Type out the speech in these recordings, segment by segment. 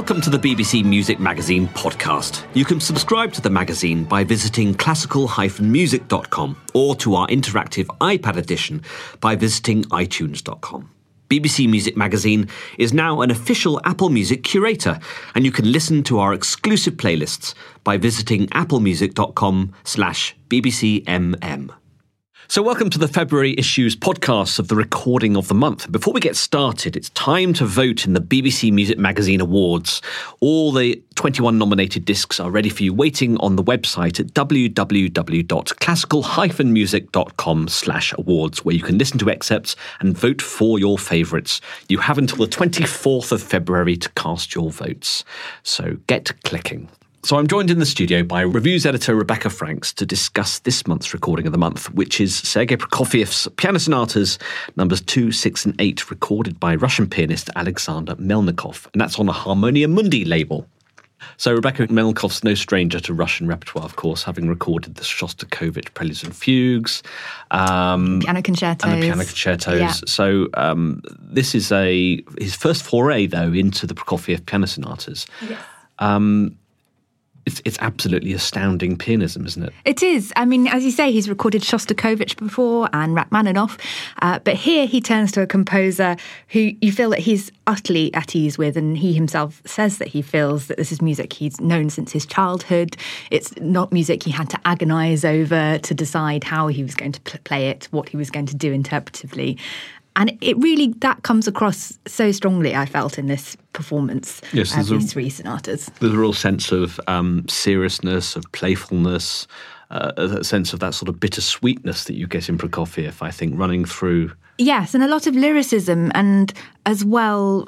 Welcome to the BBC Music Magazine podcast. You can subscribe to the magazine by visiting classical-music.com or to our interactive iPad edition by visiting itunes.com. BBC Music Magazine is now an official Apple Music curator, and you can listen to our exclusive playlists by visiting applemusic.com slash bbcmm. So, welcome to the February issues podcast of the recording of the month. Before we get started, it's time to vote in the BBC Music Magazine Awards. All the 21 nominated discs are ready for you, waiting on the website at www.classical-music.com slash awards, where you can listen to excerpts and vote for your favourites. You have until the 24th of February to cast your votes. So, get clicking. So I'm joined in the studio by reviews editor Rebecca Franks to discuss this month's recording of the month, which is Sergei Prokofiev's Piano Sonatas numbers 2, 6 and 8 recorded by Russian pianist Alexander Melnikov, and that's on the Harmonia Mundi label. So Rebecca Melnikov's no stranger to Russian repertoire, of course, having recorded the Shostakovich Preludes and Fugues, um, piano concertos, and the piano concertos. Yeah. So um, this is a his first foray, though, into the Prokofiev piano sonatas. Yes. Um, it's, it's absolutely astounding pianism, isn't it? It is. I mean, as you say, he's recorded Shostakovich before and Rachmaninoff, uh, but here he turns to a composer who you feel that he's utterly at ease with, and he himself says that he feels that this is music he's known since his childhood. It's not music he had to agonise over to decide how he was going to play it, what he was going to do interpretively. And it really that comes across so strongly. I felt in this performance yes, of these a, three sonatas. There's a real sense of um, seriousness, of playfulness, uh, a sense of that sort of bittersweetness that you get in Prokofiev. I think running through. Yes, and a lot of lyricism, and as well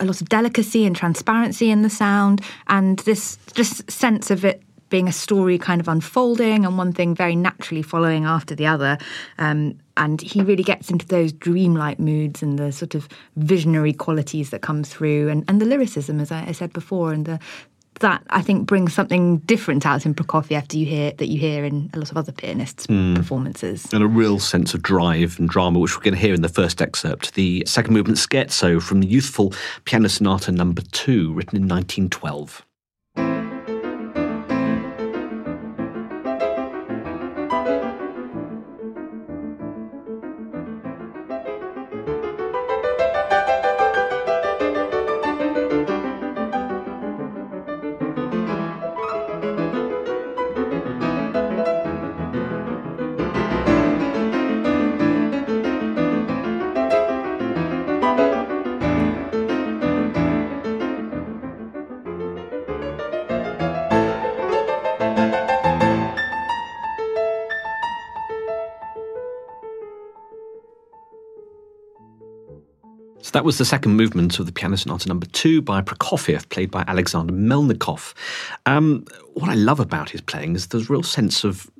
a lot of delicacy and transparency in the sound, and this just sense of it being a story kind of unfolding and one thing very naturally following after the other. Um, and he really gets into those dreamlike moods and the sort of visionary qualities that come through and, and the lyricism, as I, I said before, and the that I think brings something different out in Prokofiev you hear that you hear in a lot of other pianists' mm. performances. And a real sense of drive and drama, which we're going to hear in the first excerpt. The second movement scherzo from the youthful Piano Sonata number two, written in 1912. That was the second movement of the Piano Sonata Number Two by Prokofiev, played by Alexander Melnikov. Um, what I love about his playing is there's a real sense of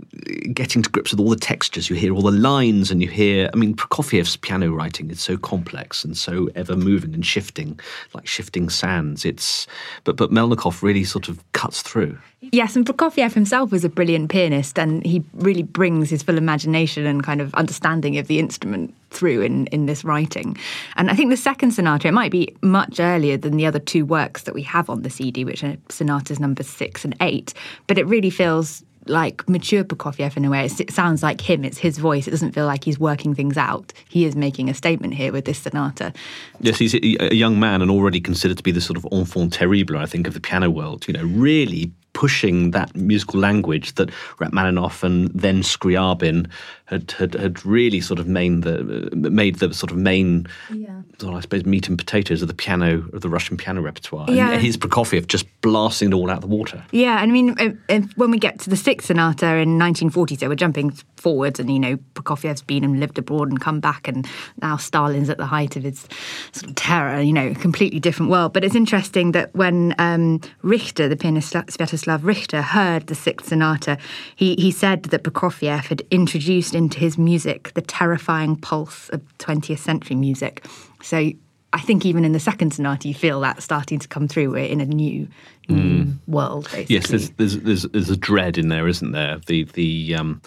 getting to grips with all the textures. You hear all the lines, and you hear. I mean, Prokofiev's piano writing is so complex and so ever moving and shifting, like shifting sands. It's but but Melnikov really sort of cuts through. Yes, and Prokofiev himself was a brilliant pianist, and he really brings his full imagination and kind of understanding of the instrument through in, in this writing. And I think the second sonata, it might be much earlier than the other two works that we have on the CD, which are sonatas number six and eight, but it really feels like mature Prokofiev in a way. It sounds like him, it's his voice. It doesn't feel like he's working things out. He is making a statement here with this sonata. Yes, he's a young man and already considered to be the sort of enfant terrible, I think, of the piano world. You know, really pushing that musical language that Rachmaninoff and then Scriabin had, had, had really sort of made the made the sort of main, yeah. well, I suppose, meat and potatoes of the piano of the Russian piano repertoire. Yeah. And here's Prokofiev just blasting it all out of the water. Yeah, and I mean, when we get to the sixth sonata in 1940, so we're jumping forwards, and you know, Prokofiev's been and lived abroad and come back, and now Stalin's at the height of his sort of terror. You know, a completely different world. But it's interesting that when um, Richter, the pianist Sviatoslav Richter, heard the sixth sonata, he he said that Prokofiev had introduced into his music the terrifying pulse of 20th century music. So I think even in the second sonata, you feel that starting to come through. We're in a new mm. world, basically. Yes, there's, there's, there's there's a dread in there, isn't there? The the um,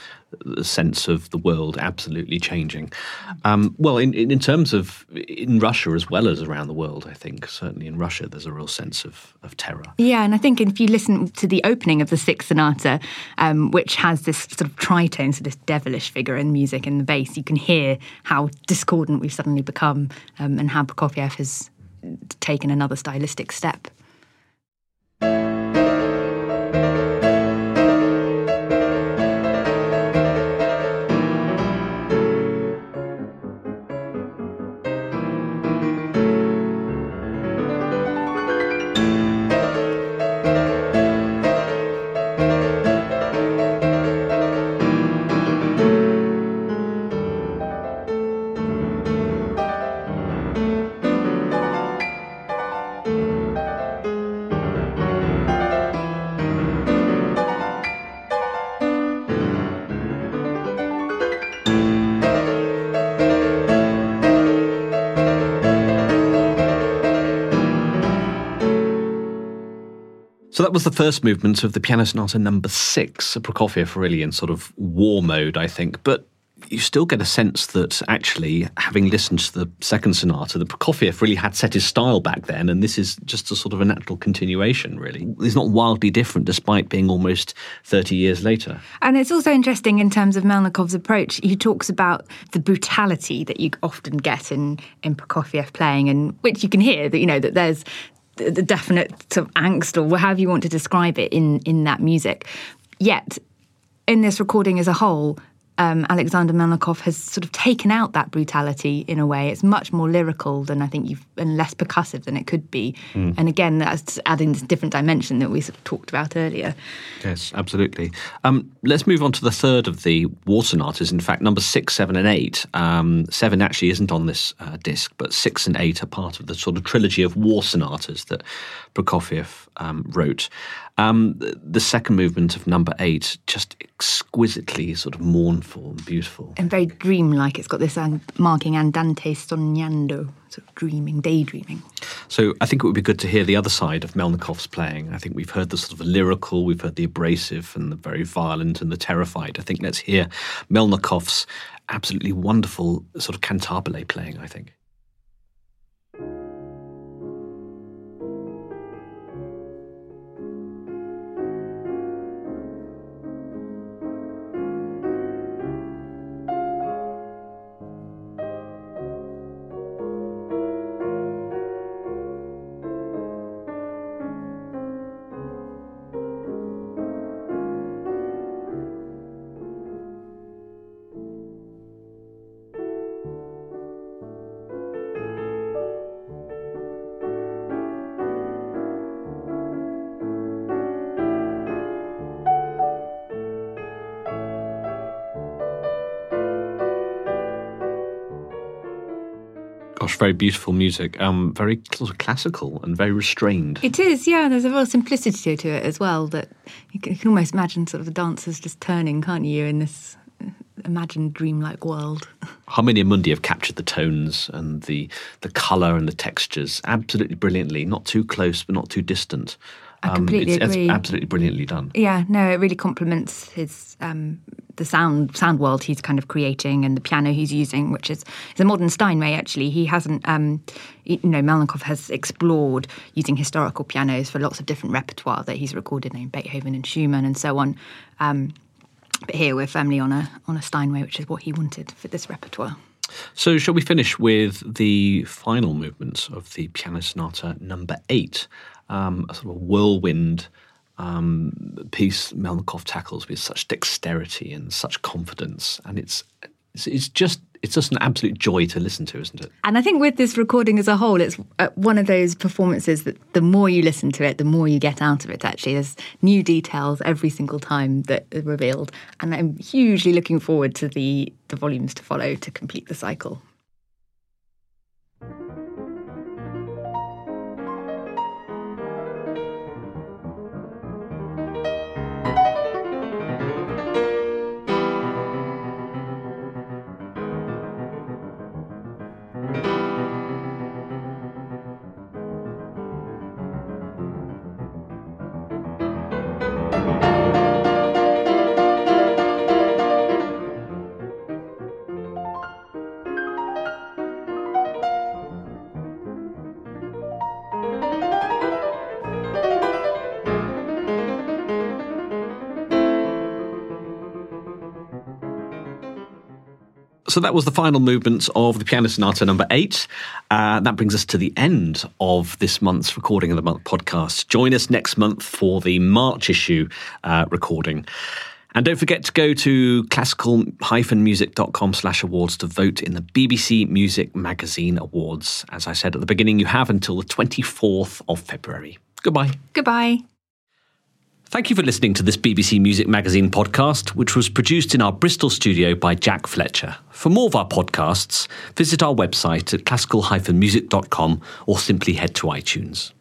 the sense of the world absolutely changing. Um, well, in, in terms of in Russia as well as around the world, I think certainly in Russia there's a real sense of, of terror. Yeah, and I think if you listen to the opening of the Sixth Sonata, um, which has this sort of tritone, so this devilish figure in music in the bass, you can hear how discordant we've suddenly become um, and how Prokofiev has taken another stylistic step. That was the first movement of the Piano Sonata number six, a Prokofiev really in sort of war mode, I think. But you still get a sense that actually, having listened to the second sonata, that Prokofiev really had set his style back then, and this is just a sort of a natural continuation, really. It's not wildly different despite being almost 30 years later. And it's also interesting in terms of Melnikov's approach. He talks about the brutality that you often get in, in Prokofiev playing, and which you can hear that, you know, that there's the definite sort of angst or however you want to describe it in in that music. Yet, in this recording as a whole, um, Alexander Melnikov has sort of taken out that brutality in a way. It's much more lyrical than I think you've, and less percussive than it could be. Mm. And again, that's adding this different dimension that we sort of talked about earlier. Yes, absolutely. Um, let's move on to the third of the war sonatas. In fact, number six, seven, and eight. Um, seven actually isn't on this uh, disc, but six and eight are part of the sort of trilogy of war sonatas that Prokofiev um, wrote. Um, the second movement of number eight, just exquisitely sort of mournful and beautiful. And very dreamlike. It's got this marking andante sognando, sort of dreaming, daydreaming. So I think it would be good to hear the other side of Melnikov's playing. I think we've heard the sort of lyrical, we've heard the abrasive and the very violent and the terrified. I think let's hear Melnikov's absolutely wonderful sort of cantabile playing, I think. Very beautiful music. Um, very sort of classical and very restrained. It is, yeah. There's a real simplicity to it as well that you can, you can almost imagine sort of the dancers just turning, can't you, in this uh, imagined dreamlike world. Harmonia Mundi have captured the tones and the the colour and the textures absolutely brilliantly. Not too close, but not too distant. I completely it's, agree. It's absolutely brilliantly done. Yeah, no, it really complements his um, the sound sound world he's kind of creating and the piano he's using, which is is a modern Steinway. Actually, he hasn't. Um, you know, Melnikov has explored using historical pianos for lots of different repertoire that he's recorded, named Beethoven and Schumann and so on. Um, but here we're firmly on a on a Steinway, which is what he wanted for this repertoire. So, shall we finish with the final movements of the Piano Sonata Number Eight? Um, a sort of a whirlwind um, piece Melnikov tackles with such dexterity and such confidence, and it's it's, it's just it's just an absolute joy to listen to, isn't it? And I think with this recording as a whole, it's uh, one of those performances that the more you listen to it, the more you get out of it. Actually, there's new details every single time that are revealed, and I'm hugely looking forward to the the volumes to follow to complete the cycle. So that was the final movement of the Piano Sonata number eight. Uh, that brings us to the end of this month's Recording of the Month podcast. Join us next month for the March issue uh, recording. And don't forget to go to classical-music.com slash awards to vote in the BBC Music Magazine Awards. As I said at the beginning, you have until the 24th of February. Goodbye. Goodbye. Thank you for listening to this BBC Music Magazine podcast, which was produced in our Bristol studio by Jack Fletcher. For more of our podcasts, visit our website at classical-music.com or simply head to iTunes.